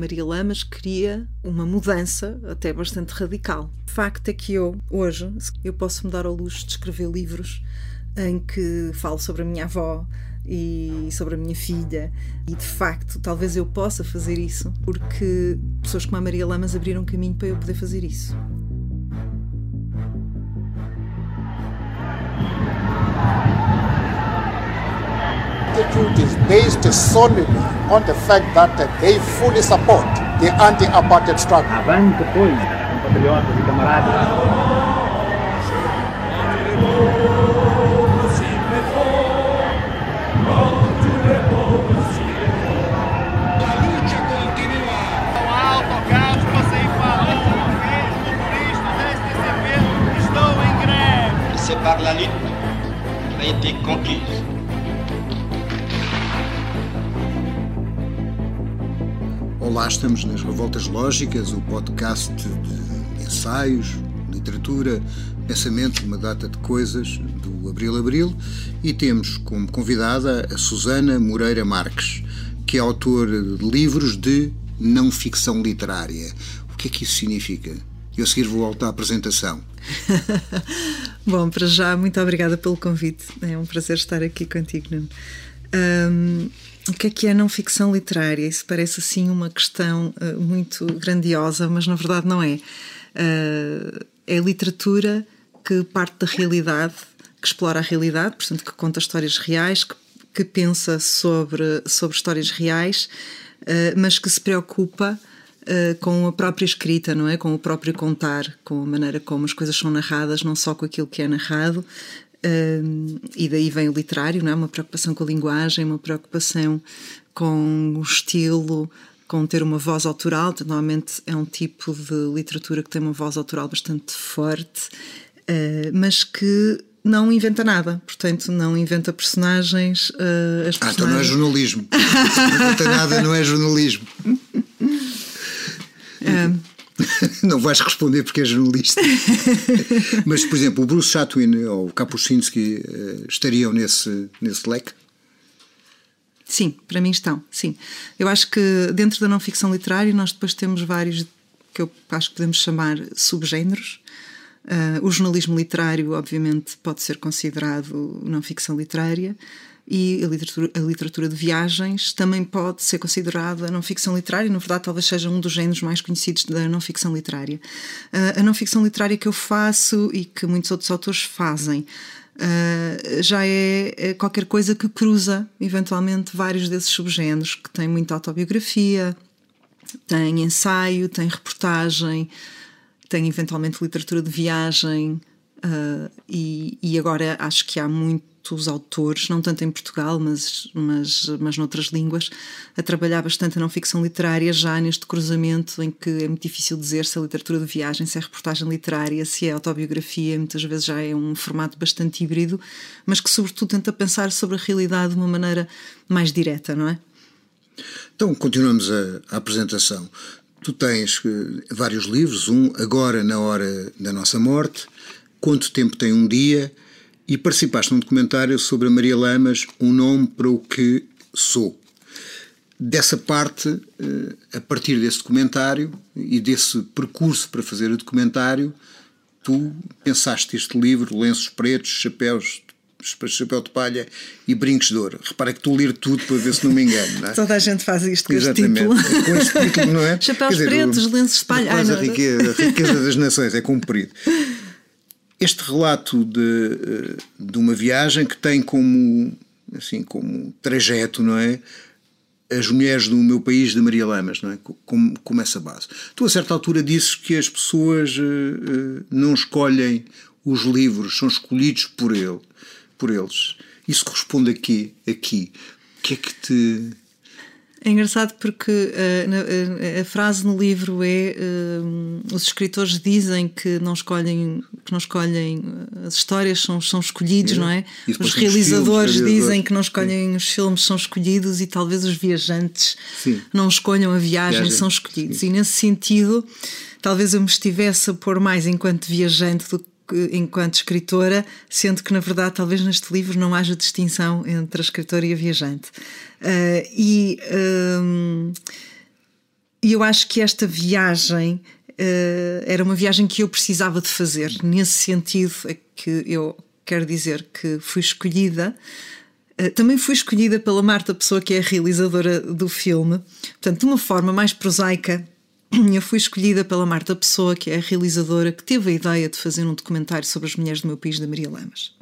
Maria Lamas queria uma mudança até bastante radical. O facto é que eu, hoje, eu posso me dar ao luxo de escrever livros em que falo sobre a minha avó e sobre a minha filha e de facto talvez eu possa fazer isso porque pessoas como a Maria Lamas abriram caminho para eu poder fazer isso. Attitude is based solely on the fact that they fully support the anti-apartheid struggle. Avante, pois, compatriotas e camaradas. C'est par la lutte qui a été conquise. Olá, estamos nas Revoltas Lógicas, o podcast de ensaios, literatura, pensamento, uma data de coisas do Abril Abril e temos como convidada a Susana Moreira Marques, que é autora de livros de não ficção literária. O que é que isso significa? Eu a seguir voltar à apresentação. Bom, para já, muito obrigada pelo convite. É um prazer estar aqui contigo, Nuno. Um, o que é que é não ficção literária? Isso parece assim uma questão uh, muito grandiosa, mas na verdade não é. Uh, é literatura que parte da realidade, que explora a realidade, portanto, que conta histórias reais, que, que pensa sobre, sobre histórias reais, uh, mas que se preocupa com a própria escrita, não é? Com o próprio contar, com a maneira como as coisas são narradas, não só com aquilo que é narrado, Uh, e daí vem o literário, não é? uma preocupação com a linguagem, uma preocupação com o estilo, com ter uma voz autoral. Normalmente é um tipo de literatura que tem uma voz autoral bastante forte, uh, mas que não inventa nada, portanto, não inventa personagens. Uh, as personagens... Ah, então não é jornalismo. não inventa nada, não é jornalismo. Não vais responder porque é jornalista. Mas, por exemplo, o Bruce Chatwin ou o Kapuscinski eh, estariam nesse, nesse leque? Sim, para mim estão, sim. Eu acho que dentro da não ficção literária nós depois temos vários que eu acho que podemos chamar subgéneros. Uh, o jornalismo literário, obviamente, pode ser considerado não ficção literária e a literatura, a literatura de viagens também pode ser considerada não ficção literária, na verdade, talvez seja um dos géneros mais conhecidos da não ficção literária. Uh, a não ficção literária que eu faço e que muitos outros autores fazem. Uh, já é, é, qualquer coisa que cruza eventualmente vários desses subgéneros, que tem muita autobiografia, tem ensaio, tem reportagem, tem eventualmente literatura de viagem, uh, e, e agora acho que há muito os autores, não tanto em Portugal, mas, mas, mas noutras línguas, a trabalhar bastante a não ficção literária, já neste cruzamento em que é muito difícil dizer se é literatura de viagem, se é reportagem literária, se é autobiografia, muitas vezes já é um formato bastante híbrido, mas que, sobretudo, tenta pensar sobre a realidade de uma maneira mais direta, não é? Então, continuamos a, a apresentação. Tu tens uh, vários livros, um agora na hora da nossa morte, Quanto tempo tem um dia? E participaste num documentário sobre a Maria Lamas, Um Nome para o que Sou. Dessa parte, eh, a partir desse documentário e desse percurso para fazer o documentário, tu pensaste este livro, lenços pretos, chapéus chapéu de palha e brincos de ouro. Repara que estou a ler tudo para ver se não me engano. Não é? Toda a gente faz isto com Exatamente. este título. Com este título, não é? Chapéus dizer, pretos, lenços de palha. Ai, a, riqueza, a riqueza das nações é comprido este relato de, eh, de uma viagem que tem como, assim, como trajeto, não é? As mulheres do meu país de Maria Lamas, não é? Como, como essa base. Tu, a certa altura, disses que as pessoas uh, uh, não escolhem os livros, são escolhidos por ele, por eles. Isso corresponde a quê? Aqui. O que é que te é engraçado porque uh, a, a, frase no livro é uh, os escritores dizem que não escolhem que não escolhem as histórias são, são escolhidos, é. não é? Os realizadores filmes, dizem que não escolhem Sim. os filmes são escolhidos e talvez os viajantes Sim. não escolham a viagem, viagem. são escolhidos. Sim. E nesse sentido, talvez eu me estivesse a pôr mais enquanto viajante do que enquanto escritora, sendo que na verdade talvez neste livro não haja distinção entre a escritora e a viajante. Uh, e eu acho que esta viagem uh, era uma viagem que eu precisava de fazer. Nesse sentido, é que eu quero dizer que fui escolhida. Uh, também fui escolhida pela Marta Pessoa, que é a realizadora do filme. Portanto, de uma forma mais prosaica, eu fui escolhida pela Marta Pessoa, que é a realizadora que teve a ideia de fazer um documentário sobre as mulheres do meu país, da Maria Lamas.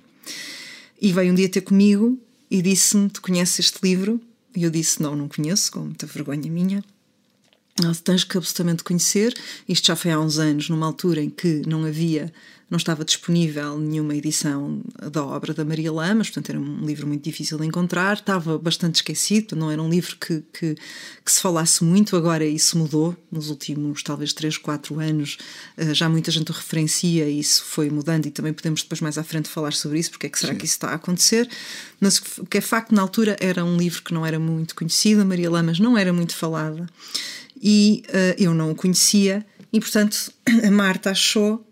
E veio um dia ter comigo e disse-me: Tu conheces este livro? E eu disse: Não, não conheço, com muita vergonha minha. Tens que absolutamente conhecer. Isto já foi há uns anos, numa altura em que não havia não estava disponível nenhuma edição da obra da Maria Lamas, portanto era um livro muito difícil de encontrar, estava bastante esquecido, não era um livro que, que, que se falasse muito, agora isso mudou, nos últimos talvez 3, 4 anos eh, já muita gente o referencia e isso foi mudando e também podemos depois mais à frente falar sobre isso, porque é que será Sim. que isso está a acontecer, mas o que é facto na altura era um livro que não era muito conhecido, a Maria Lamas não era muito falada e uh, eu não o conhecia e portanto a Marta achou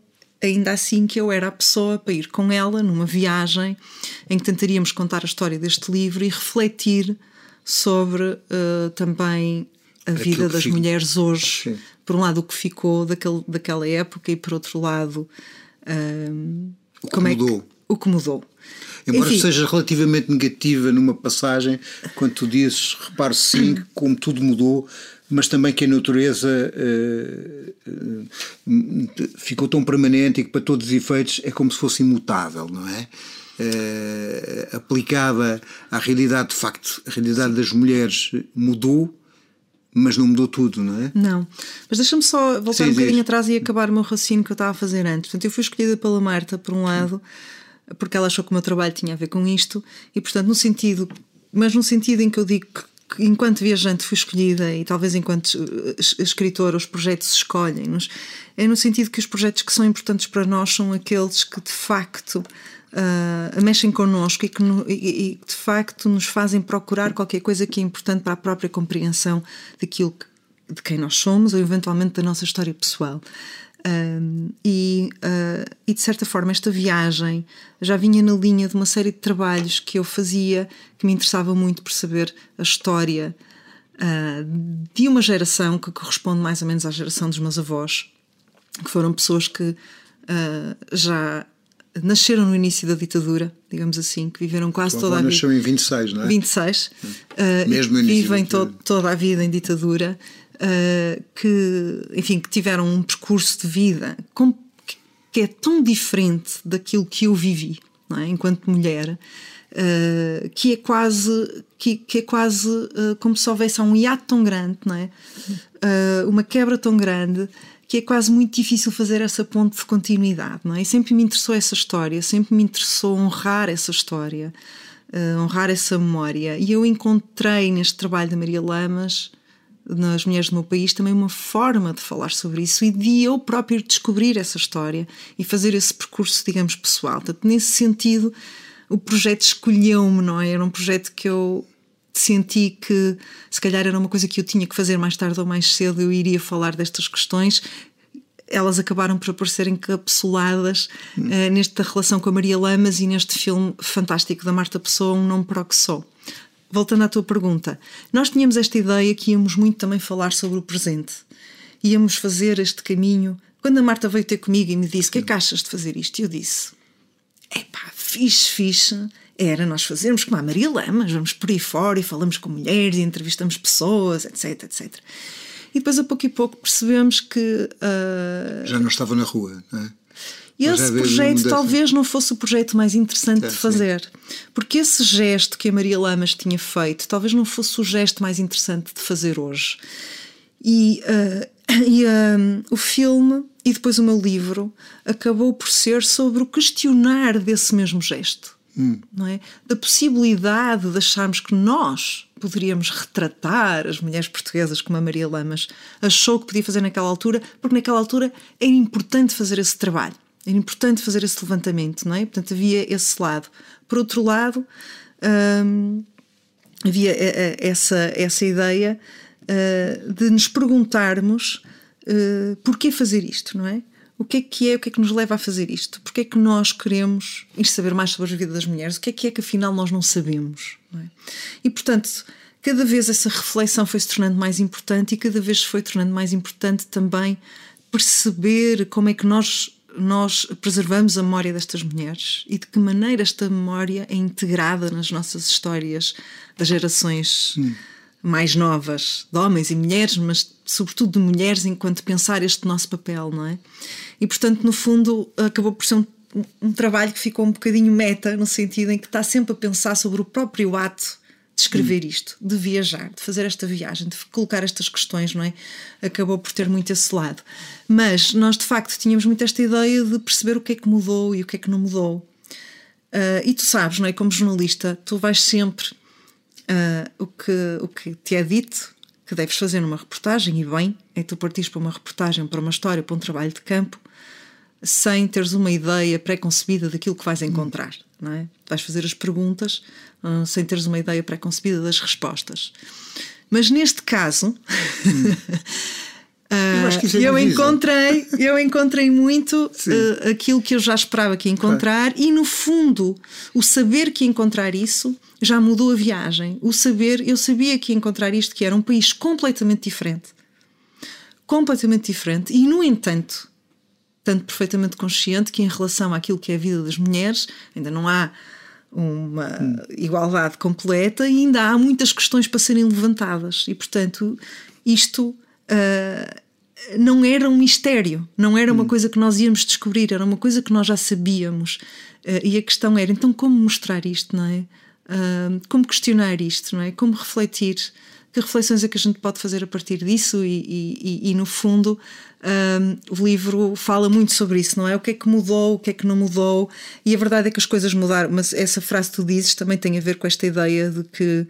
ainda assim que eu era a pessoa para ir com ela numa viagem em que tentaríamos contar a história deste livro e refletir sobre uh, também a Aquilo vida das fico... mulheres hoje. Sim. Por um lado, o que ficou daquele, daquela época, e por outro lado, uh, o que mudou. É que, o que mudou. Embora Enfim, seja relativamente negativa numa passagem, quando tu dizes, reparo sim, como tudo mudou, mas também que a natureza uh, uh, ficou tão permanente e que para todos os efeitos é como se fosse imutável, não é? Uh, aplicada à realidade, de facto, a realidade das mulheres mudou, mas não mudou tudo, não é? Não. Mas deixa-me só voltar Sim, um bocadinho atrás e acabar o meu raciocínio que eu estava a fazer antes. Portanto, eu fui escolhida pela Marta, por um lado, porque ela achou que o meu trabalho tinha a ver com isto, e portanto, no sentido, mas no sentido em que eu digo que enquanto viajante fui escolhida e talvez enquanto eh, escritora os projetos escolhem-nos, é no sentido que os projetos que são importantes para nós são aqueles que de facto uh, mexem connosco e que no, e, e, de facto nos fazem procurar qualquer coisa que é importante para a própria compreensão daquilo que, de quem nós somos ou eventualmente da nossa história pessoal. Um, e, uh, e, de certa forma, esta viagem já vinha na linha de uma série de trabalhos que eu fazia que me interessava muito por saber a história uh, de uma geração que corresponde mais ou menos à geração dos meus avós, que foram pessoas que uh, já nasceram no início da ditadura, digamos assim, que viveram quase toda a vida. nasceu em 26, não é? 26. Mesmo no início vivem to toda a vida em ditadura uh, que, enfim, que tiveram um percurso de vida com, que é tão diferente daquilo que eu vivi, é? enquanto mulher, uh, que é quase, que, que é quase uh, como se houvesse um hiato tão grande, não é? uma quebra tão grande que é quase muito difícil fazer essa ponte de continuidade, não é? E sempre me interessou essa história, sempre me interessou honrar essa história, uh, honrar essa memória. E eu encontrei neste trabalho da Maria Lamas nas mulheres do meu país também uma forma de falar sobre isso e de eu próprio descobrir essa história e fazer esse percurso, digamos, pessoal. Portanto, nesse sentido, o projeto escolheu-me, não é? Era um projeto que eu senti que se calhar era uma coisa que eu tinha que fazer mais tarde ou mais cedo, eu iria falar destas questões. Elas acabaram por aparecer encapsuladas uh, nesta relação com a Maria Lamas e neste filme fantástico da Marta Pessoa, Um Nome para o Que Sou voltando à tua pergunta, nós tínhamos esta ideia que íamos muito também falar sobre o presente. Íamos fazer este caminho. Quando a Marta veio ter comigo e me disse: O que é que achas de fazer isto? Eu disse: Epá, fixe, fixe. Era nós fazermos como a Maria Lamas, vamos por aí fora e falamos com mulheres e entrevistamos pessoas, etc, etc. E depois, a pouco e pouco, percebemos que. Uh... Já não estava na rua, não é? E esse projeto talvez não fosse o projeto mais interessante é, de fazer. Porque esse gesto que a Maria Lamas tinha feito talvez não fosse o gesto mais interessante de fazer hoje. E, uh, e uh, o filme e depois o meu livro acabou por ser sobre o questionar desse mesmo gesto. Hum. Não é? Da possibilidade de acharmos que nós poderíamos retratar as mulheres portuguesas como a Maria Lamas achou que podia fazer naquela altura, porque naquela altura era importante fazer esse trabalho. Era importante fazer esse levantamento, não é? Portanto, havia esse lado. Por outro lado, hum, havia eh, eh, essa, essa ideia uh, de nos perguntarmos uh, porquê fazer isto, não é? O que é que é, o que é que nos leva a fazer isto? Porquê é que nós queremos ir saber mais sobre a vida das mulheres? O que é que é que afinal nós não sabemos? Não é? E portanto, cada vez essa reflexão foi se tornando mais importante e cada vez foi tornando mais importante também perceber como é que nós nós preservamos a memória destas mulheres e de que maneira esta memória é integrada nas nossas histórias das gerações hum. mais novas, de homens e mulheres, mas sobretudo de mulheres, enquanto pensar este nosso papel, não é? E portanto, no fundo, acabou por ser um, um trabalho que ficou um bocadinho meta, no sentido em que está sempre a pensar sobre o próprio ato de escrever isto, de viajar, de fazer esta viagem, de colocar estas questões, não é? Acabou por ter muito esse lado. Mas nós, de facto, tínhamos muito esta ideia de perceber o que é que mudou e o que é que não mudou. Uh, e tu sabes, não é? Como jornalista, tu vais sempre uh, o, que, o que te é dito que deves fazer numa reportagem, e bem, é tu partires para uma reportagem, para uma história, para um trabalho de campo, sem teres uma ideia pré-concebida daquilo que vais encontrar, não é? Vais fazer as perguntas uh, sem teres uma ideia pré-concebida das respostas. Mas neste caso. Uh, eu, encontrei, eu encontrei muito uh, aquilo que eu já esperava que ia encontrar, claro. e no fundo, o saber que ia encontrar isso já mudou a viagem. O saber, eu sabia que ia encontrar isto, que era um país completamente diferente. Completamente diferente, e no entanto, tanto perfeitamente consciente que, em relação àquilo que é a vida das mulheres, ainda não há uma hum. igualdade completa e ainda há muitas questões para serem levantadas, e portanto, isto. Uh, não era um mistério, não era uma hum. coisa que nós íamos descobrir, era uma coisa que nós já sabíamos. Uh, e a questão era, então, como mostrar isto, não é? Uh, como questionar isto, não é? Como refletir? Que reflexões é que a gente pode fazer a partir disso? E, e, e no fundo, uh, o livro fala muito sobre isso, não é? O que é que mudou, o que é que não mudou. E a verdade é que as coisas mudaram, mas essa frase que tu dizes também tem a ver com esta ideia de que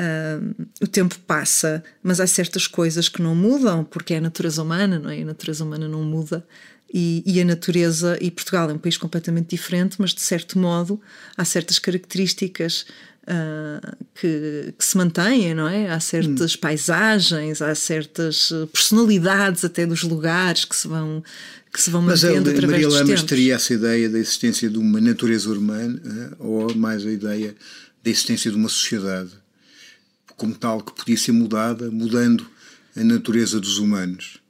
Uh, o tempo passa, mas há certas coisas que não mudam, porque é a natureza humana, não é? A natureza humana não muda. E, e, a natureza, e Portugal é um país completamente diferente, mas de certo modo há certas características uh, que, que, se mantêm, não é? Há certas hum. paisagens, há certas personalidades até dos lugares que se vão que se vão mantendo mas, através Maria Lamas teria essa ideia da existência de uma natureza humana eh, ou mais a ideia da existência de uma sociedade como tal que podia ser mudada, mudando a natureza dos humanos.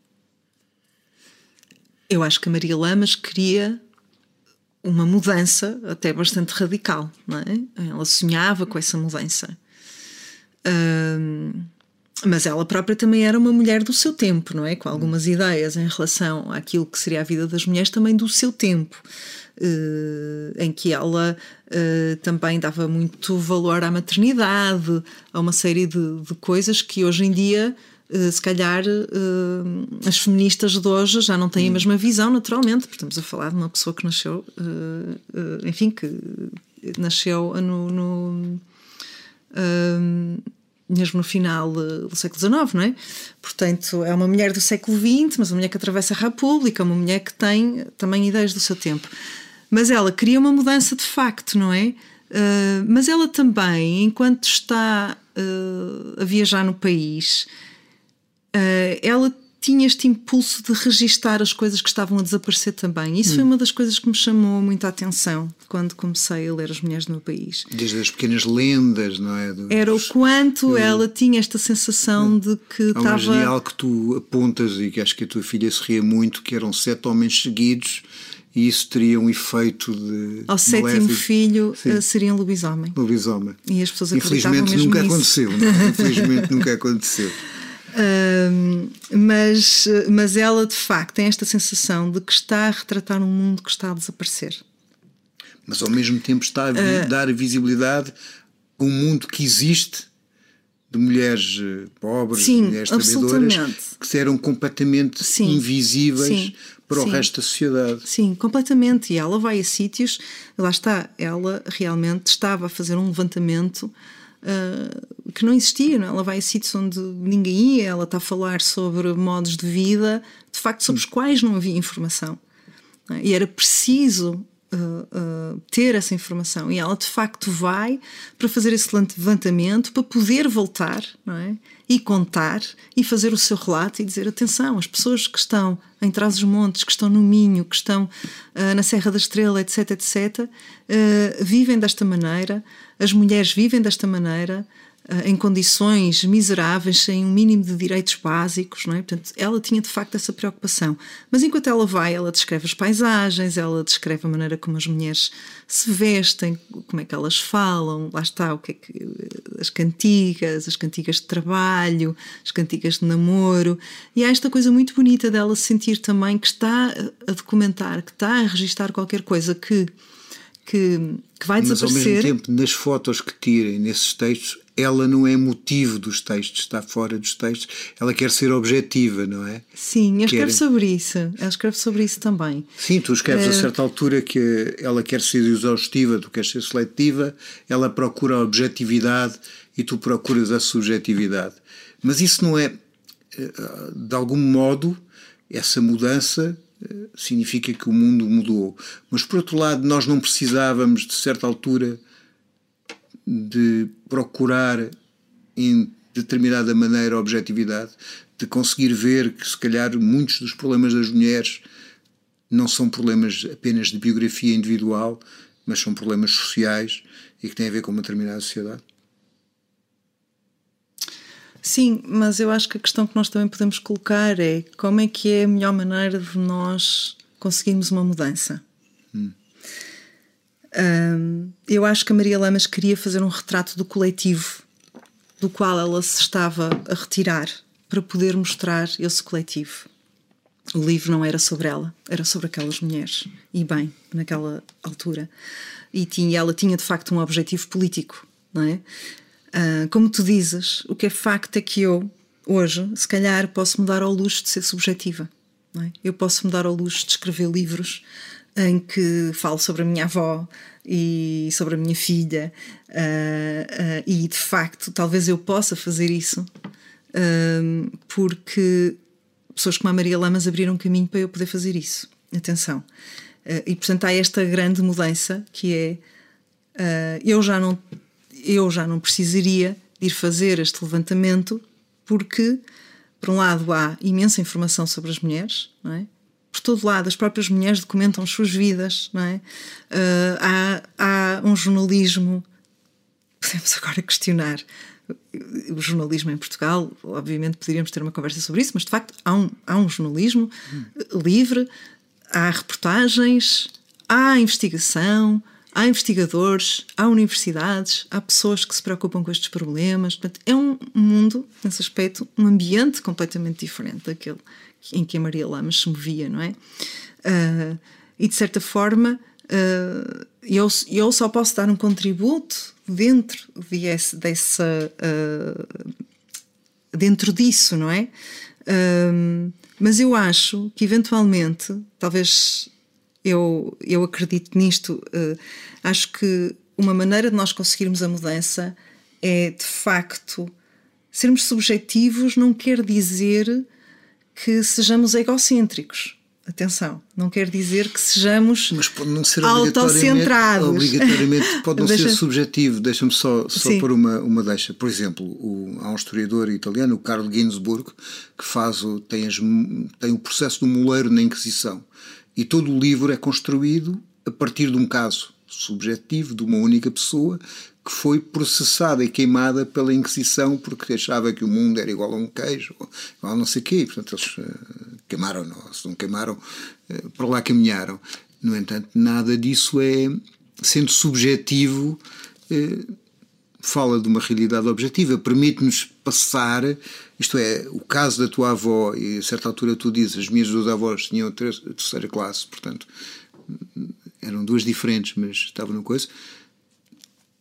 Eu acho que a Maria Lamas queria uma mudança até bastante radical, não é? Ela sonhava com essa mudança. mas ela própria também era uma mulher do seu tempo, não é? Com algumas ideias em relação àquilo que seria a vida das mulheres também do seu tempo. Uh, em que ela uh, também dava muito valor à maternidade, a uma série de, de coisas que hoje em dia. Uh, se calhar as feministas de hoje já não têm a hum. mesma visão, naturalmente, porque estamos a falar de uma pessoa que nasceu, enfim, que nasceu no, no mesmo no final do século XIX, não é? Portanto, é uma mulher do século XX, mas uma mulher que atravessa a República, uma mulher que tem também ideias do seu tempo. Mas ela queria uma mudança de facto, não é? Uh, mas ela também, enquanto está uh, a viajar no país, uh, ela tinha este impulso de registar as coisas que estavam a desaparecer também. Isso hum. foi uma das coisas que me chamou muita atenção quando comecei a ler As Mulheres do Meu País. Desde as pequenas lendas, não é? Dos... Era o quanto ela tinha esta sensação de que Há estava. Um genial que tu apontas e que acho que a tua filha se ria muito, que eram sete homens seguidos e isso teria um efeito de. Ao sétimo filho Sim. Eh, seria um lobisomem. Lobisomem. E as pessoas Infelizmente nunca nisso. aconteceu. Não? É? Infelizmente nunca aconteceu. Mas, mas ela de facto tem esta sensação de que está a retratar um mundo que está a desaparecer. Mas ao mesmo tempo está a uh, dar visibilidade a um mundo que existe de mulheres eh, pobres, sim, mulheres trabalhadoras que eram completamente sim, invisíveis sim, para o resto da sociedade. Sim, completamente. E ela vai a sítios, lá está, ela realmente estava a fazer um levantamento uh, que não existia. Não? É? Ela vai a sítios onde ninguém ia, ela está a falar sobre modos de vida, de facto, sobre os quais não havia informação. É? E era preciso Uh, ter essa informação e ela de facto vai para fazer esse levantamento para poder voltar é? e contar e fazer o seu relato e dizer atenção, as pessoas que estão em Trás-os-Montes, que estão no Minho, que estão uh, na Serra da Estrela, etc, etc, vivem desta maneira, as mulheres vivem desta maneira em condições miseráveis, sem um mínimo de direitos básicos, não é? Portanto, ela tinha de facto essa preocupação. Mas enquanto ela vai, ela descreve as paisagens, ela descreve a maneira como as mulheres se vestem, como é que elas falam, lá está, o que é que, as cantigas, as cantigas de trabalho, as cantigas de namoro. E há esta coisa muito bonita dela sentir também que está a documentar, que está a registar qualquer coisa que que, que vai desaparecer. Mas ao mesmo tempo, nas fotos que tirem nesses textos, ela não é motivo dos textos, está fora dos textos, ela quer ser objetiva, não é? Sim, ela escreve sobre isso, ela escreve sobre isso também. Sim, tu escreves é... a certa altura que ela quer ser exaustiva, tu queres ser seletiva, ela procura a objetividade e tu procuras a subjetividade. Mas isso não é, eh, de algum modo, essa mudança eh, significa que o mundo mudou. Mas por outro lado, nós não precisávamos, de certa altura, de procurar em determinada maneira a objetividade, de conseguir ver que se calhar muitos dos problemas das mulheres não são problemas apenas de biografia individual, mas são problemas sociais e que têm a ver com uma determinada sociedade. Sim, mas eu acho que a questão que nós também podemos colocar é como é que é a melhor maneira de nós conseguirmos uma mudança. Um, eu acho que a Maria Lamas queria fazer um retrato do coletivo do qual ela se estava a retirar para poder mostrar esse coletivo. O livro não era sobre ela, era sobre aquelas mulheres. E bem, naquela altura. E tinha, ela tinha de facto um objetivo político, não é? Uh, como tu dizes, o que é facto é que eu, hoje, se calhar, posso me dar ao luxo de ser subjetiva. É? Eu posso me dar ao luxo de escrever livros em que falo sobre a minha avó e sobre a minha filha, uh, uh, e de facto, talvez eu possa fazer isso, porque pessoas como a Maria Lamas abriram caminho para eu poder fazer isso. Atenção. e portanto, há esta grande mudança que é eu já não eu já não precisaria de ir fazer este levantamento porque, por um lado, há imensa informação sobre as mulheres, não é? Por todo lado, as próprias mulheres documentam as suas vidas, não é? Uh, há, há um jornalismo, podemos agora questionar o jornalismo em Portugal, obviamente poderíamos ter uma conversa sobre isso, mas de facto há um, há um jornalismo hum. livre, há reportagens, há investigação, há investigadores, há universidades, há pessoas que se preocupam com estes problemas. Portanto, é um mundo, nesse aspecto, um ambiente completamente diferente daquele em que a Maria Lamas se movia, não é? Uh, e de certa forma, uh, eu, eu só posso dar um contributo dentro desse, dessa. Uh, dentro disso, não é? mas eu acho que eventualmente, talvez eu, eu acredito nisto. Acho que uma maneira de nós conseguirmos a mudança é, de facto, sermos subjetivos não quer dizer que sejamos egocêntricos. Atenção, não quer dizer que sejamos Mas pode não ser autocentrados. Obrigatoriamente pode não Deixa... ser subjetivo. Deixa-me só, só pôr uma, uma deixa. Por exemplo, o, há um historiador italiano, o Carlo Ginzburg, que faz o, tem, as, tem o processo do moleiro na Inquisição. E todo o livro é construído a partir de um caso subjetivo de uma única pessoa que foi processada e queimada pela Inquisição porque achava que o mundo era igual a um queijo, igual a não sei o quê. Portanto, eles uh, queimaram, não, se não queimaram, uh, por lá caminharam. No entanto, nada disso é, sendo subjetivo, uh, fala de uma realidade objetiva, permite-nos passar isto é, o caso da tua avó, e a certa altura tu dizes, as minhas duas avós tinham terceira classe, portanto, eram duas diferentes, mas estavam no coisa,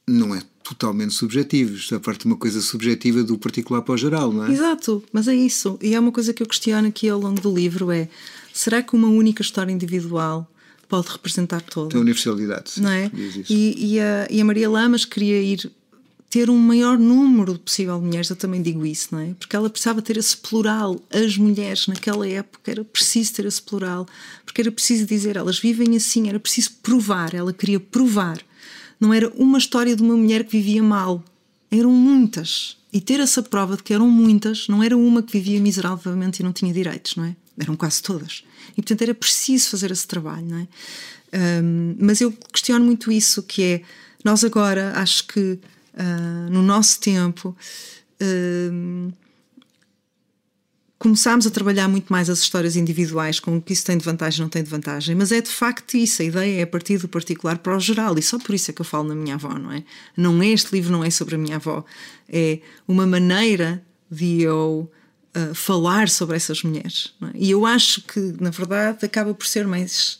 não é totalmente subjetivo. Isto é parte de uma coisa subjetiva do particular para o geral, não é? Exato, mas é isso. E é uma coisa que eu questiono aqui ao longo do livro: é será que uma única história individual pode representar toda? Tem universalidade, sim, não é? E, e, a, e a Maria Lamas queria ir ter um maior número possível de mulheres, eu também digo isso, não é? Porque ela precisava ter esse plural. As mulheres naquela época era preciso ter esse plural, porque era preciso dizer, elas vivem assim, era preciso provar, ela queria provar. Não era uma história de uma mulher que vivia mal, eram muitas. E ter essa prova de que eram muitas, não era uma que vivia miseravelmente e não tinha direitos, não é? Eram quase todas. E portanto era preciso fazer esse trabalho, não é? Um, mas eu questiono muito isso, que é, nós agora acho que uh, no nosso tempo, uh, começámos a trabalhar muito mais as histórias individuais, com o que isso tem de vantagem não tem de vantagem, mas é de facto isso, a ideia é partir do particular para o geral, e só por isso é que eu falo na minha avó, não é? Não é este livro, não é sobre a minha avó, é uma maneira de eu uh, falar sobre essas mulheres. É? E eu acho que, na verdade, acaba por ser mais,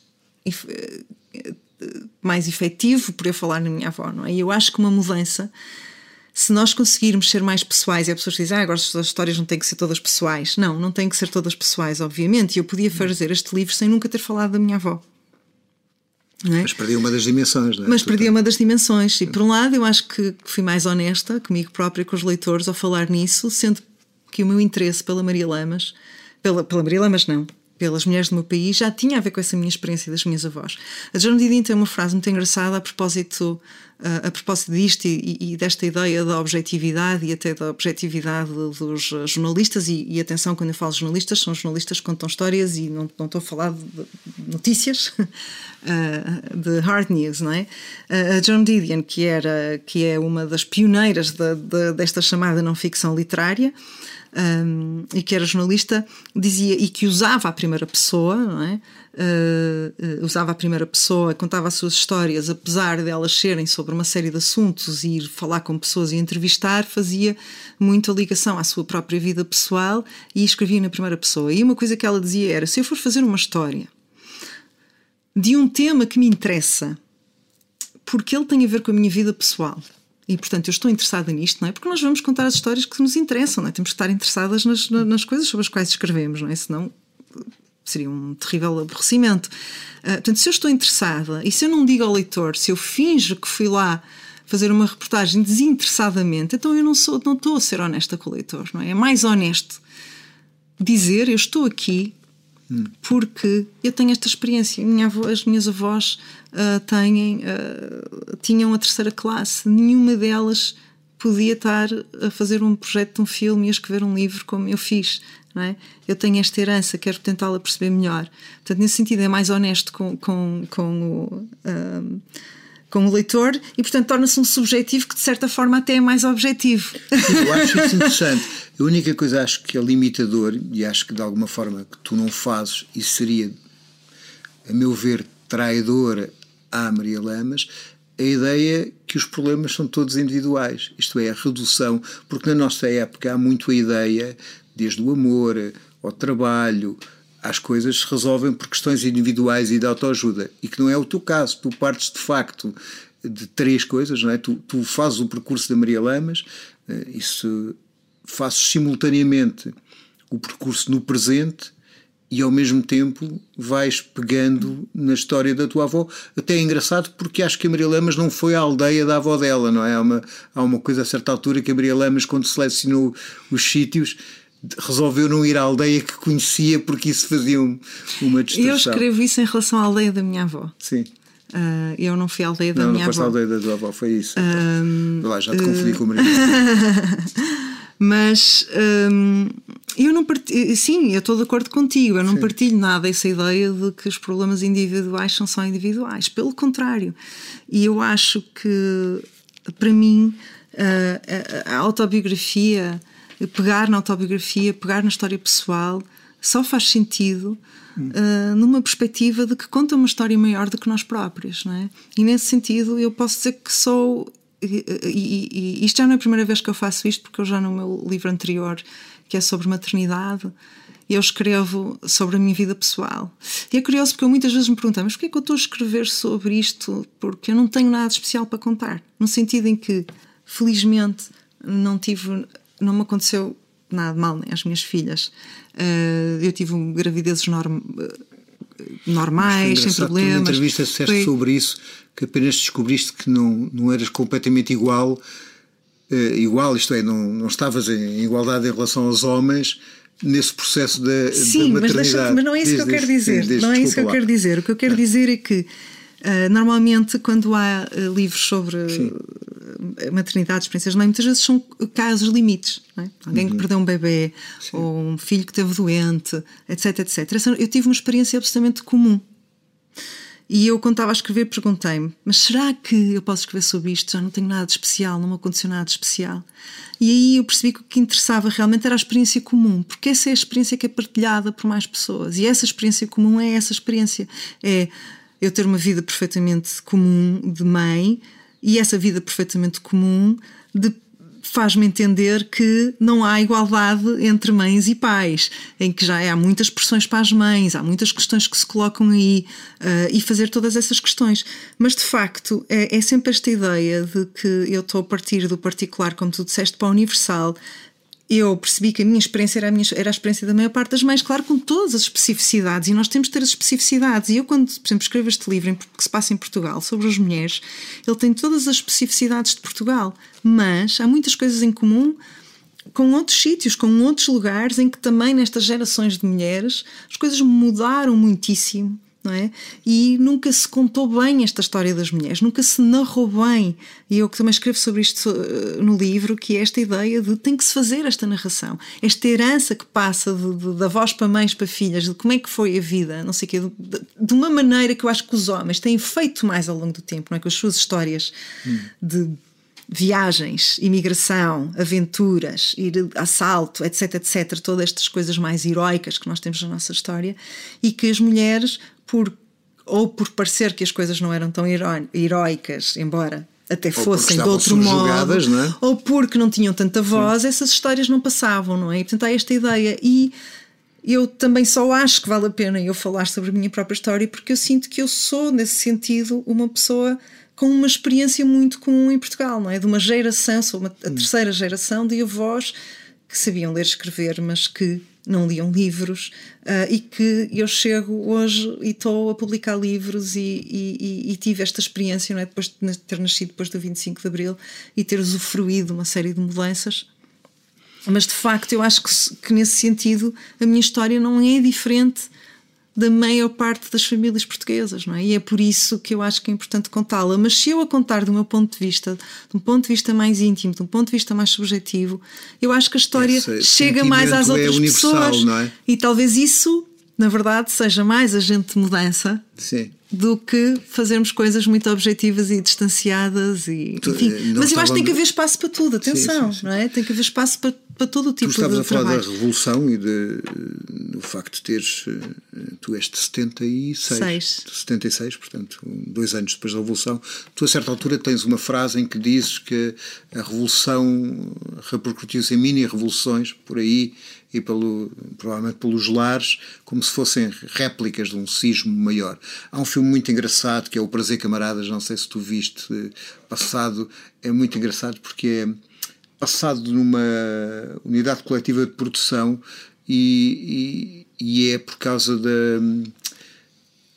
mais efetivo por eu falar na minha avó, não é? E eu acho que uma mudança se nós conseguirmos ser mais pessoais, e há pessoas dizem, ah, agora as histórias não têm que ser todas pessoais. Não, não têm que ser todas pessoais, obviamente. E eu podia fazer este livro sem nunca ter falado da minha avó. É? Mas perdi uma das dimensões, não é? Mas perdi uma das dimensões. E por um lado, eu acho que fui mais honesta comigo própria e com os leitores ao falar nisso, sendo que o meu interesse pela Maria Lamas, pela, pela Maria Lamas não, pelas mulheres do meu país já tinha a ver com essa minha experiência das minhas avós. A Joan Didin tem uma frase muito engraçada a propósito, uh, a propósito disto e, e, desta ideia da objetividade e até da objetividade dos jornalistas. E, e, atenção, quando eu falo jornalistas, são jornalistas que contam histórias e não, não estou a falar de notícias, uh, de hard news, não é? Uh, a Joan Didion, que, era, que é uma das pioneiras de, de, desta chamada não ficção literária, um, e que era jornalista, dizia e que usava a primeira pessoa, não é? Uh, usava a primeira pessoa, contava as suas histórias, apesar de elas serem sobre uma série de assuntos e ir falar com pessoas e entrevistar, fazia muita ligação à sua própria vida pessoal e escrevia na primeira pessoa. E uma coisa que ela dizia era: se eu for fazer uma história de um tema que me interessa, porque ele tem a ver com a minha vida pessoal e, portanto, eu estou interessada nisto, não é? Porque nós vamos contar as histórias que nos interessam, não é? Temos que estar interessadas nas, nas coisas sobre as quais escrevemos, não é? Senão seria um terrível aborrecimento. Uh, portanto, se eu estou interessada e se eu não digo ao leitor, se eu finjo que fui lá fazer uma reportagem desinteressadamente, então eu não sou, não estou a ser honesta com o leitor, não é? É mais honesto dizer eu estou aqui porque eu tenho esta experiência. Minha avó, as minhas avós uh, têm, uh, tinham a terceira classe, nenhuma delas podia estar a fazer um projeto de um filme e a escrever um livro como eu fiz. É? Eu tenho esta herança, quero tentá-la perceber melhor. Portanto, nesse sentido, é mais honesto com, com, com o. Uh, com o leitor e, portanto, torna-se um subjetivo que, de certa forma, até é mais objetivo. Eu acho isso interessante. A única coisa acho que é limitador, e acho que de alguma forma que tu não fazes, isso seria, a meu ver, traidor à Maria Lamas, a ideia que os problemas são todos individuais, isto é, a redução, porque na nossa época há muito a ideia, desde o amor ao trabalho, as coisas se resolvem por questões individuais e de autoajuda. E que não é o teu caso. Tu partes de facto de três coisas, não é? Tu, tu fazes o percurso da Maria Lamas, eh, isso fazes simultaneamente o percurso no presente e ao mesmo tempo vais pegando na história da tua avó. Até é engraçado porque acho que a Maria Lamas não foi a aldeia da avó dela, não é? Há uma, há uma coisa a certa altura que a Maria Lamas, quando selecionou os sítios, resolveu não ir à aldeia que conhecia porque isso fazia uma distorção. Eu escrevo isso em relação à aldeia da minha avó. Sim. Uh, eu não fui à aldeia da não, minha avó. Não, não foste à aldeia da tua avó, foi isso. Um, Lá, já te confundi uh, com a Maria. Mas um, eu não partilho, sim, eu estou de acordo contigo, eu não sim. partilho nada essa ideia de que os problemas individuais são só individuais. Pelo contrário, e eu acho que, para mim, a, a autobiografia pegar na autobiografia, pegar na história pessoal, só faz sentido uh, numa perspectiva de que conta uma história maior do que nós próprios, não é? E nesse sentido eu posso dizer que sou e, e, e, isto já não é a primeira vez que eu faço isto, porque eu já no meu livro anterior, que é sobre maternidade, eu escrevo sobre a minha vida pessoal. E é curioso porque eu muitas vezes me pergunto, mas porquê é que eu estou a escrever sobre isto? Porque eu não tenho nada especial para contar. No sentido em que, felizmente, não tive não me aconteceu nada de mal, nem às minhas filhas. Uh, eu tive gravidezes norm, normais, sem problemas. Tu, entrevista disseste Foi... sobre isso, que apenas descobriste que não, não eras completamente igual, uh, igual, isto é, não, não estavas em igualdade em relação aos homens nesse processo da, Sim, da maternidade. Mas, deixa, mas não é isso desde, que eu quero dizer. Desde, não é isso que eu quero dizer. O que eu quero dizer é que uh, normalmente quando há uh, livros sobre Sim maternidade, experiências de mãe, muitas vezes são casos limites. É? Alguém uhum. que perdeu um bebê, Sim. ou um filho que esteve doente, etc, etc. Eu tive uma experiência absolutamente comum. E eu, quando estava a escrever, perguntei-me: mas será que eu posso escrever sobre isto? Já não tenho nada de especial, não me aconteceu nada de especial. E aí eu percebi que o que interessava realmente era a experiência comum, porque essa é a experiência que é partilhada por mais pessoas. E essa experiência comum é essa experiência. É eu ter uma vida perfeitamente comum de mãe e essa vida perfeitamente comum faz-me entender que não há igualdade entre mães e pais, em que já há muitas pressões para as mães, há muitas questões que se colocam aí uh, e fazer todas essas questões. Mas de facto é, é sempre esta ideia de que eu estou a partir do particular, como tu disseste, para o universal eu percebi que a minha experiência era a, minha, era a experiência da maior parte das mães, claro, com todas as especificidades, e nós temos de ter as especificidades. E eu, quando, por exemplo, escrevo este livro que se passa em Portugal sobre as mulheres, ele tem todas as especificidades de Portugal, mas há muitas coisas em comum com outros sítios, com outros lugares em que também nestas gerações de mulheres as coisas mudaram muitíssimo não é? E nunca se contou bem esta história das mulheres, nunca se narrou bem. E eu que também escrevo sobre isto eh, no livro, que é esta ideia de tem que se fazer esta narração, esta herança que passa de, de, da voz para mães para filhas, de como é que foi a vida, não sei o quê, de, de, uma maneira que eu acho que os homens têm feito mais ao longo do tempo, não é? Com as suas histórias hum. de viagens, imigração, aventuras, ir assalto, etc, etc, todas estas coisas mais heroicas que nós temos na nossa história e que as mulheres por ou por parecer que as coisas não eram tão heroicas, embora até fossem de outro modo, é? ou porque não tinham tanta voz, Sim. essas histórias não passavam, não é? E portanto há esta ideia. E eu também só acho que vale a pena eu falar sobre a minha própria história, porque eu sinto que eu sou, nesse sentido, uma pessoa com uma experiência muito comum em Portugal, não é? De uma geração, sou uma, a hum. terceira geração de avós que sabiam ler e escrever, mas que não liam livros uh, e que eu chego hoje e estou a publicar livros e, e, e, tive esta experiência, não é? Depois de ter nascido depois do 25 de Abril e ter usufruído uma série de mudanças. Mas de facto, eu acho que, que nesse sentido a minha história não é diferente da maior parte das famílias portuguesas, não é? E é por isso que eu acho que é importante contá-la. Mas se eu a contar do meu ponto de vista, de um ponto de vista mais íntimo, de um ponto de vista mais subjetivo, eu acho que a história chega mais às é outras é pessoas. É? E talvez isso, na verdade, seja mais agente de mudança Sim. do que fazermos coisas muito objetivas e distanciadas. E, enfim. Eh, mas eu acho que tem que haver espaço para tudo, atenção, sim, sim, não é? Tem que haver espaço para para todo o tipo tu estavas de a falar da Revolução e de, do facto de teres. Eh, tu és de 76. Seis. 76, portanto, dois anos depois da Revolução. Tu, a certa altura, tens uma frase em que dizes que a Revolução repercutiu-se em mini-revoluções por aí e pelo, provavelmente pelos lares, como se fossem réplicas de um sismo maior. Há um filme muito engraçado que é O Prazer Camaradas, não sei se tu viste, eh, passado, é muito engraçado porque é passado numa unidade coletiva de produção e, e, e, é por causa da.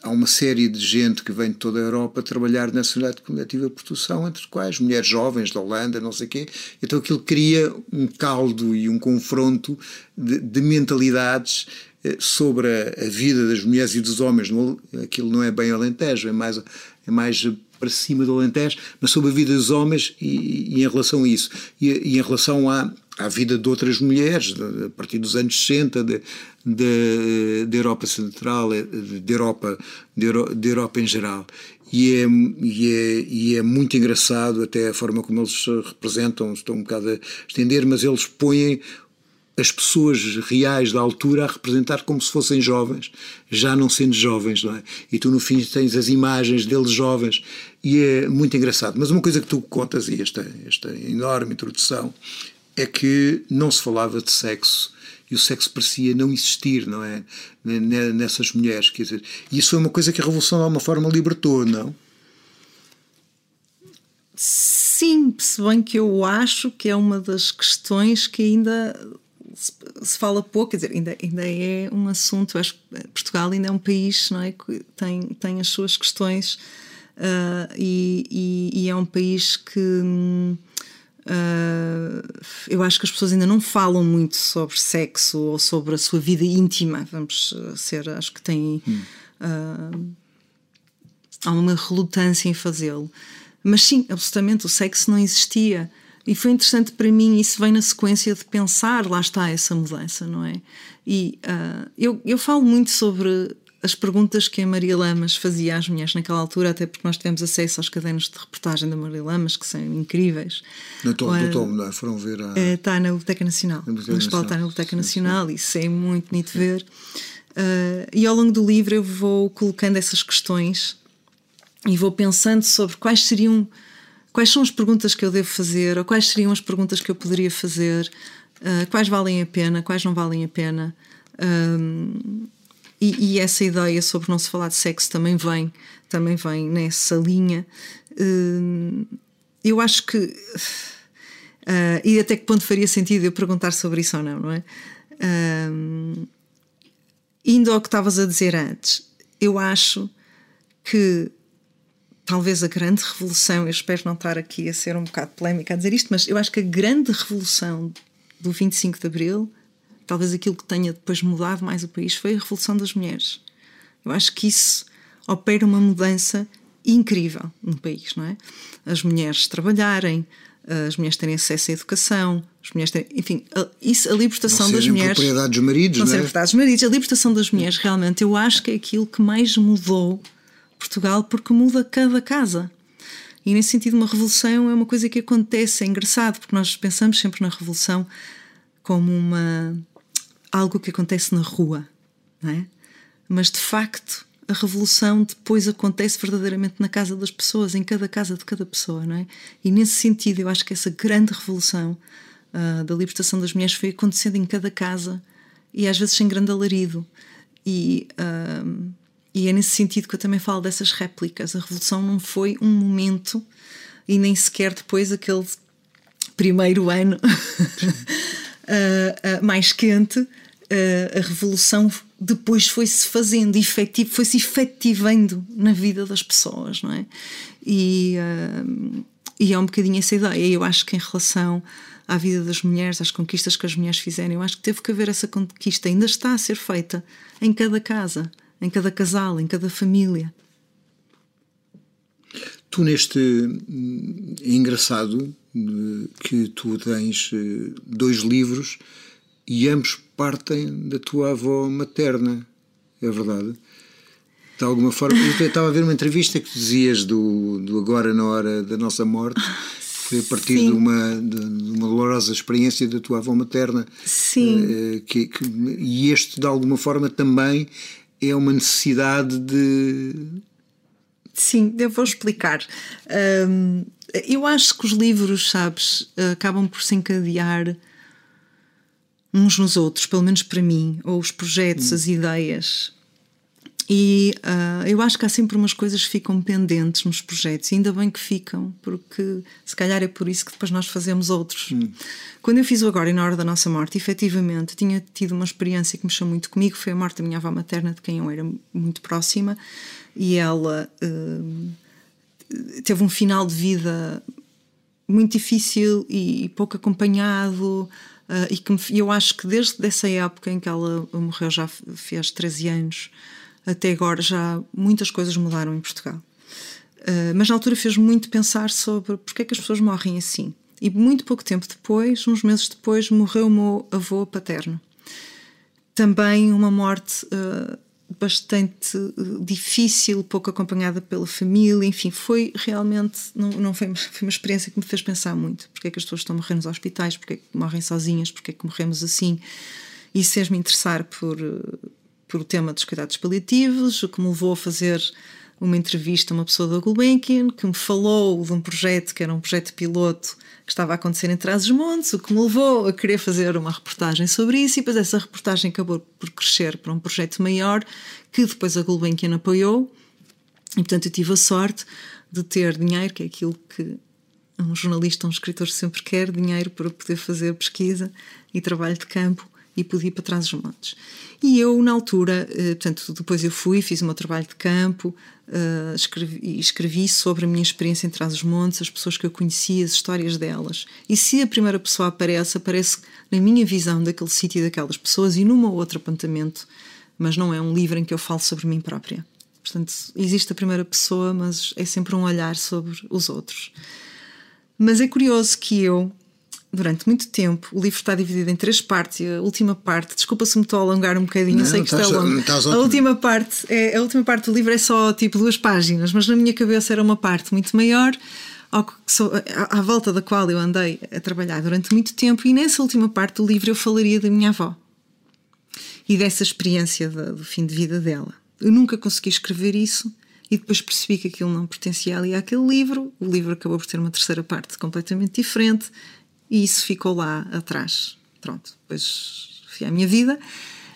Há uma série de gente que vem de toda a Europa trabalhar nessa unidade coletiva de produção, entre quais mulheres jovens da Holanda, não sei o quê. Então aquilo cria um caldo e um confronto de, de mentalidades eh, sobre a, a, vida das mulheres e dos homens. Aquilo não é bem alentejo, é mais, é mais para cima do Alentejo, mas sobre a vida dos homens e, e em relação a isso. E, e, em relação à, à vida de outras mulheres, de, a partir dos anos 60, da Europa Central, da Europa, de, de Europa em geral. E é, e, é, e é muito engraçado até a forma como eles se representam, estou um bocado a estender, mas eles põem as pessoas reais da altura a representar como se fossem jovens, já não sendo jovens, não é? E tu no fim tens as imagens deles jovens e é muito engraçado. Mas uma coisa que tu contas, e esta, esta enorme introdução, é que não se falava de sexo e o sexo parecia não existir, não é? Nessas mulheres, quer dizer, e isso foi uma coisa que a Revolução de alguma forma libertou, não? Sim, se bem que eu acho que é uma das questões que ainda se fala pouco, quer dizer, ainda, ainda é um assunto. acho que Portugal ainda é um país não é, que tem, tem as suas questões uh, e, e, e, é um país que. Uh, eu acho que as pessoas ainda não falam muito sobre sexo ou sobre a sua vida íntima. Vamos ser, acho que tem. Hum. Uh, há uma relutância em fazê-lo. Mas sim, absolutamente, o sexo não existia. E foi interessante para mim, isso vem na sequência de pensar, lá está essa mudança, não é? E uh, eu, eu falo muito sobre as perguntas que a Maria Lamas fazia às mulheres naquela altura, até porque nós tivemos acesso aos cadernos de reportagem da Maria Lamas, que são incríveis. No tom, no tom não é? foram ver a... Está na Biblioteca Nacional. Na Biblioteca está na. Biblioteca Nacional, isso é muito bonito ver. Uh, e ao longo do livro eu vou colocando essas questões e vou pensando sobre quais seriam quais são as perguntas que eu devo fazer ou quais seriam as perguntas que eu poderia fazer uh, quais valem a pena quais não valem a pena um, e, e, essa ideia sobre não se falar de sexo também vem também vem nessa linha. Um, eu acho que uh, e até que ponto faria sentido eu perguntar sobre isso ou não não é? Um, indo ao que estavas a dizer antes eu acho que talvez a grande revolução, eu espero não estar aqui a ser um bocado polémica a dizer isto, mas eu acho que a grande revolução do 25 de Abril, talvez aquilo que tenha depois mudado mais o país, foi a revolução das mulheres. Eu acho que isso opera uma mudança incrível no país, não é? As mulheres trabalharem, as mulheres terem acesso à educação, as mulheres terem, enfim, a, isso, a libertação não das mulheres. propriedade dos maridos, não, não é? propriedade dos maridos, a libertação das mulheres, realmente, eu acho que é aquilo que mais mudou Portugal porque muda cada casa. E nesse sentido, uma revolução é uma coisa que acontece, é engraçado, porque nós pensamos sempre na revolução como uma algo que acontece na rua, não é? Mas de facto, a revolução depois acontece verdadeiramente na casa das pessoas, em cada casa de cada pessoa, não é? E nesse sentido, eu acho que essa grande revolução uh, da libertação das mulheres foi acontecendo em cada casa e às vezes sem grande alarido. E. Uh, e é nesse sentido que eu também falo dessas réplicas. A Revolução não foi um momento e nem sequer depois aquele primeiro ano uh, uh, mais quente. Uh, a Revolução depois foi-se fazendo, efetivo, foi-se efetivando na vida das pessoas, não é? E, e é um bocadinho essa ideia. Eu acho que em relação à vida das mulheres, às conquistas que as mulheres fizeram, eu acho que teve que haver essa conquista, ainda está a ser feita em cada casa em cada casal, em cada família. Tu neste é engraçado que tu tens dois livros e ambos partem da tua avó materna, é verdade? De alguma forma, eu estava a ver uma entrevista que dizias do, do agora na hora da nossa morte, foi a partir de uma, de uma dolorosa experiência da tua avó materna. Sim. Que, que, e este, de alguma forma, também é uma necessidade de. Sim, eu vou explicar. Um, eu acho que os livros, sabes, acabam por se encadear uns nos outros, pelo menos para mim, ou os projetos, hum. as ideias. E uh, eu acho que há sempre umas coisas que ficam pendentes nos projetos, e ainda bem que ficam, porque se calhar é por isso que depois nós fazemos outros. Hum. Quando eu fiz o Agora e na Hora da Nossa Morte, efetivamente tinha tido uma experiência que mexeu muito comigo, foi a morte da minha avó materna, de quem eu era muito próxima, e ela uh, teve um final de vida muito difícil e, e pouco acompanhado. Uh, e que me, eu acho que desde essa época em que ela morreu, já fez 13 anos, até agora já muitas coisas mudaram em Portugal. Uh, mas na altura fez muito pensar sobre porque é que as pessoas morrem assim. E muito pouco tempo depois, uns meses depois, morreu o meu avô paterno. Também uma morte uh, bastante difícil, pouco acompanhada pela família, enfim, foi realmente, não, não foi, foi uma experiência que me fez pensar muito. Porque é que as pessoas estão a morrer nos hospitais, porque é que morrem sozinhas, porque é que morremos assim. E fez-me interessar por por o tema dos cuidados paliativos, o que me levou a fazer uma entrevista a uma pessoa da Gulbenkian que me falou de um projeto que era um projeto piloto que estava a acontecer em Trás-os-Montes, o que me levou a querer fazer uma reportagem sobre isso e depois essa reportagem acabou por crescer para um projeto maior que depois a Gulbenkian apoiou. E portanto eu tive a sorte de ter dinheiro, que é aquilo que um jornalista, um escritor sempre quer, dinheiro para poder fazer pesquisa e trabalho de campo e pude ir para trás dos montes. E eu, na altura, portanto, depois eu fui, fiz o meu trabalho de campo, escrevi, escrevi sobre a minha experiência em trás dos montes, as pessoas que eu conhecia, as histórias delas. E se a primeira pessoa aparece, aparece na minha visão daquele sítio e daquelas pessoas e num outro apontamento, mas não é um livro em que eu falo sobre mim própria. Portanto, existe a primeira pessoa, mas é sempre um olhar sobre os outros. Mas é curioso que eu durante muito tempo. O livro está dividido em três partes e a última parte, desculpa se me estou a alongar um bocadinho, Não, eu sei que está longo. A última parte é a última parte do livro é só tipo duas páginas, mas na minha cabeça era uma parte muito maior. ao à, volta da qual eu andei a trabalhar durante muito tempo, e nessa última parte do livro eu falaria da minha avó e dessa experiência da- do fim de vida dela. Eu nunca consegui escrever isso e depois percebi que aquilo não pertencia ali àquele livro. O livro acabou por ter uma terceira parte completamente diferente e isso ficou lá atrás. Pronto, depois fui à minha vida.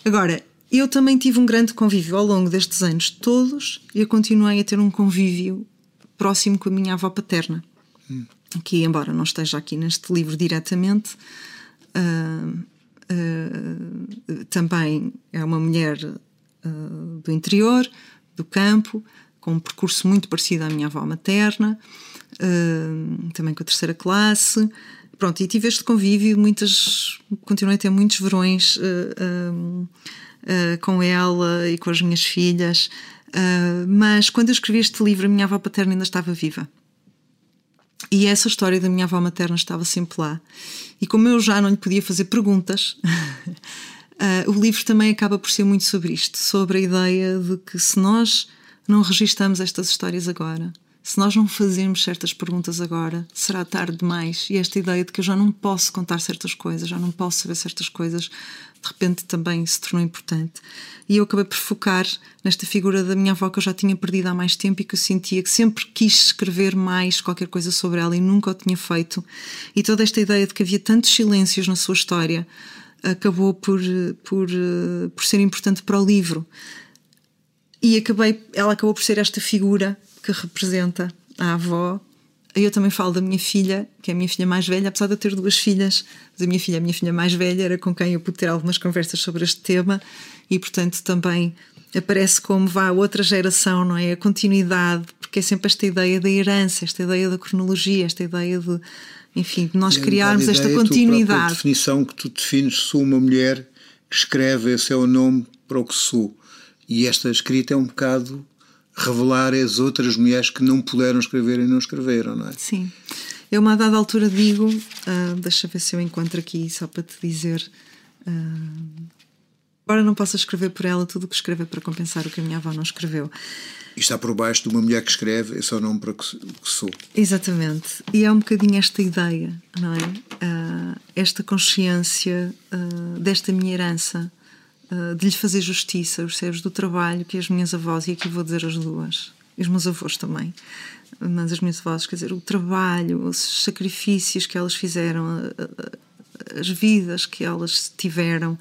Agora, eu também tive um grande convívio ao longo destes anos todos e eu continuei a ter um convívio próximo com a minha avó paterna, que, embora não esteja aqui neste livro diretamente, ah, ah, também é uma mulher ah, do interior, do campo, com um percurso muito parecido à minha avó materna, também com a terceira classe. Pronto, e tive este convívio, muitas, continuei a ter muitos verões ah, ah, ah, com ela e com as minhas filhas, mas quando eu escrevi este livro, a minha avó paterna ainda estava viva. E essa história da minha avó materna estava sempre lá. E como eu já não lhe podia fazer perguntas, o livro também acaba por ser muito sobre isto sobre a ideia de que se nós não registamos estas histórias agora, se nós não fazemos certas perguntas agora, será tarde demais. E esta ideia de que eu já não posso contar certas coisas, já não posso saber certas coisas, de repente também se tornou importante. E eu acabei por focar nesta figura da minha avó que eu já tinha perdido há mais tempo e que eu sentia que sempre quis escrever mais qualquer coisa sobre ela e nunca o tinha feito. E toda esta ideia de que havia tantos silêncios na sua história acabou por, por, eh, por ser importante para o livro. E acabei, ela acabou por ser esta figura que representa a avó. Eu também falo da minha filha, que é a minha filha mais velha, apesar de eu ter duas filhas, mas a minha filha, a minha filha mais velha, era com quem eu pude ter algumas conversas sobre este tema e, portanto, também aparece como vá outra geração, não é? A continuidade, porque é sempre esta ideia da herança, esta ideia da cronologia, esta ideia de, enfim, de nós É criarmos esta ideia, a continuidade. definição que tu defines, sou uma mulher que escreve, esse é o nome para o que sou. E esta escrita é um bocado revelar as outras mulheres que não puderam escrever e não escreveram, não é? Sim. Eu, a uma dada altura, digo, ah, deixa ver se eu encontro aqui, só para te dizer. ah, Embora não possa escrever por ela tudo o que escrever para compensar o que a minha avó não escreveu. E está por baixo de uma mulher que escreve, é o nome para que sou. Exatamente. E é um bocadinho esta ideia, não é? Ah, esta consciência ah, desta minha herança, de lhe fazer justiça, os servos do trabalho que as minhas avós, e aqui vou dizer as duas, e os meus avós também, mas as minhas avós, quer dizer, o trabalho, os sacrifícios que elas fizeram, a- a- as vidas que elas tiveram.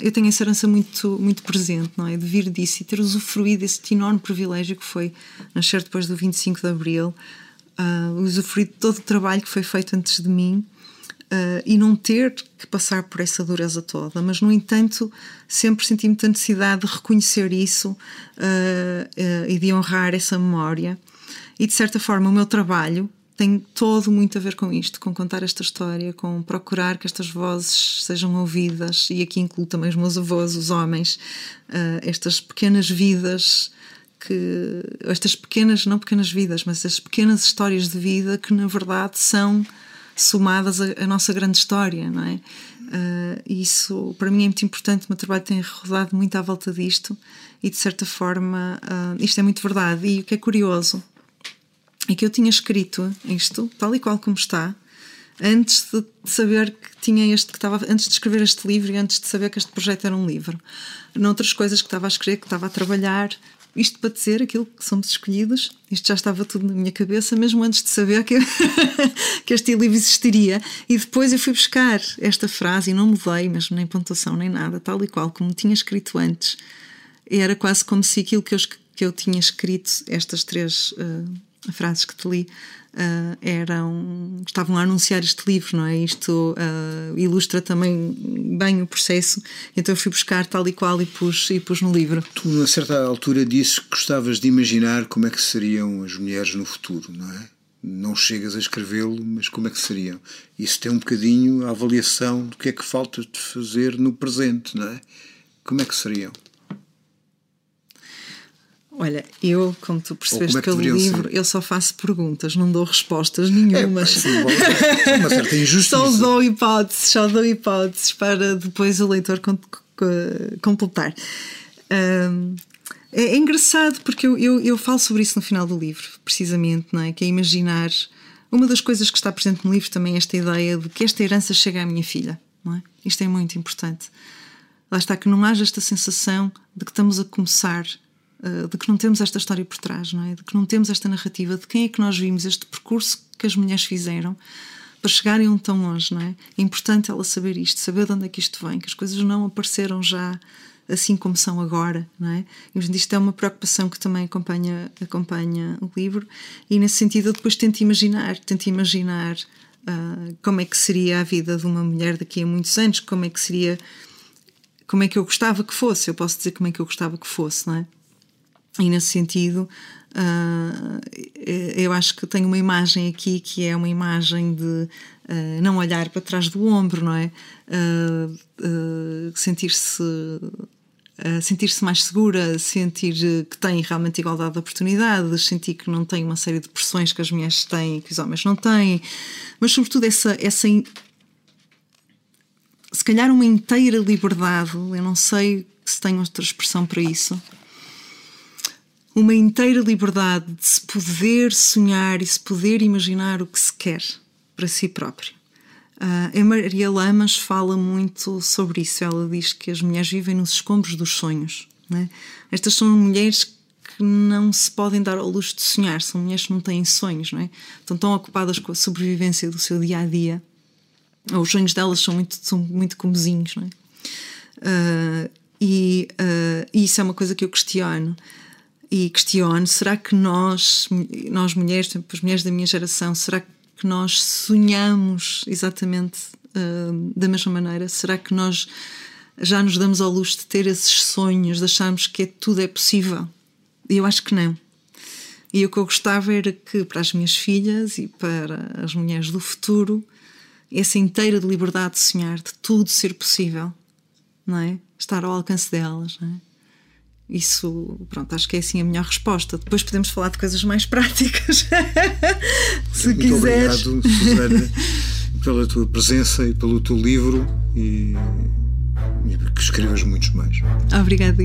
Eu tenho essa herança muito, muito presente, não é? De vir disso e ter usufruído desse enorme privilégio que foi nascer depois do 25 de Abril, ah, usufruir de todo o trabalho que foi feito antes de mim. Ah, e não ter que passar por essa dureza toda, mas no entanto sempre senti muita necessidade de reconhecer isso ah, ah, e de honrar essa memória. E de certa forma, o meu trabalho tem todo muito a ver com isto, com contar esta história, com procurar que estas vozes sejam ouvidas, e aqui incluo também os meus avós, os homens, estas pequenas vidas que estas pequenas, não pequenas vidas, mas estas pequenas histórias de vida que na verdade são somadas à, nossa grande história, não é? E isso para mim é muito importante. O meu trabalho tem rodado muito à volta disto e de certa forma ah, isto é muito verdade. E o que é curioso é que eu tinha escrito isto, tal e qual como está, antes de saber que tinha este que estava antes de escrever este livro e antes de saber que este projeto era um livro. Noutras coisas que estava a escrever, que estava a trabalhar, isto para dizer aquilo que somos escolhidos, isto já estava tudo na minha cabeça, mesmo antes de saber que, que este livro existiria. E depois eu fui buscar esta frase e não mudei, mesmo nem pontuação nem nada, tal e qual como tinha escrito antes. Era quase como se aquilo que eu, que eu tinha escrito, estas três ah, frases que te li, ah, eram estavam a anunciar este livro, não é? Isto ah, ilustra também bem o processo. Então eu fui buscar tal e qual e pus, e pus no livro. Tu, a certa altura, disses que gostavas de imaginar como é que seriam as mulheres no futuro, não é? Não chegas a escrevê-lo, mas como é que seriam? Isso tem um bocadinho a avaliação do que é que falta de fazer no presente, não é? Como é que seriam? Olha, eu, como tu percebeste é pelo deveriam livro, ser? eu só faço perguntas, não dou respostas nenhumas. bom, uma certa injustiça. só dou hipóteses, só dou hipóteses para depois o leitor com- co- completar. Ahm, é, é engraçado porque eu, eu, eu falo sobre isso no final do livro, precisamente, não é? Que é imaginar. Uma das coisas que está presente no livro também é esta ideia de que esta herança chega à minha filha, não é? Isto é muito importante. Lá está, que não haja esta sensação de que estamos a começar, de que não temos esta história por trás, não é? De que não temos esta narrativa, de quem é que nós vimos, este percurso que as mulheres fizeram para chegarem estão hoje, não é? É importante ela saber isto, saber de onde é que isto vem, que as coisas não apareceram já assim como são agora, não é? E, isto é uma preocupação que também acompanha, acompanha o livro e nesse sentido eu depois tento imaginar, tento imaginar ah, como é que seria a vida de uma mulher daqui a muitos anos, como é que seria como é que eu gostava que fosse, eu posso dizer como é que eu gostava que fosse, não é? E nesse sentido, ah, eu acho que tenho uma imagem aqui que é uma imagem de ah, não olhar para trás do ombro, não é? Ah, sentir-se sentir-se mais segura, sentir que tem realmente igualdade de oportunidades, sentir que não tem uma série de pressões que as mulheres têm e que os homens não têm, mas sobretudo essa, essa se calhar uma inteira liberdade, eu não sei se tenho outra expressão para isso, uma inteira liberdade de se poder sonhar e se poder imaginar o que se quer para si próprio. Ah, a Maria Lamas fala muito sobre isso. Ela diz que as mulheres vivem nos escombros dos sonhos. né? Estas são mulheres que não se podem dar ao luxo de sonhar, são mulheres que não têm sonhos, não é? Estão tão ocupadas com a sobrevivência do seu dia a dia os sonhos delas são muito, são muito comezinhos, não é? Ah, e, e isso é uma coisa que eu questiono. E questiono: será que nós, nós mulheres, as mulheres da minha geração, será que nós sonhamos exatamente ah, da mesma maneira? Será que nós já nos damos ao luxo de ter esses sonhos, de acharmos que é- tudo é possível? E eu acho que não. E o que eu gostava era que para as minhas filhas e para as mulheres do futuro, essa inteira de liberdade de sonhar, de tudo ser possível, não é? Estar ao alcance delas, não é? Isso, pronto, acho que é assim a melhor resposta. Depois podemos falar de coisas mais práticas. Se Muito quiseres. obrigado, Susana, pela tua presença e pelo teu livro e, e que escrevas muitos mais. Obrigada,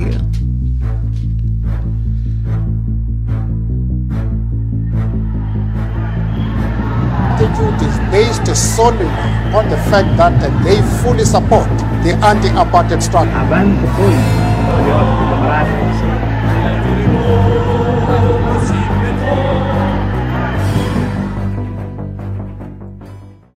is based solely on the fact that they fully support the anti-apartheid struggle. Avanço foi, compatriotas e camaradas.